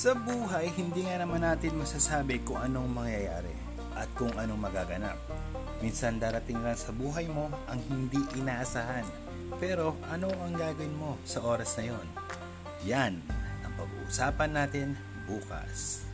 Sa buhay, hindi nga naman natin masasabi kung anong mangyayari at kung anong magaganap. Minsan darating lang sa buhay mo ang hindi inaasahan. Pero ano ang gagawin mo sa oras na yon? Yan ang pag-uusapan natin bukas.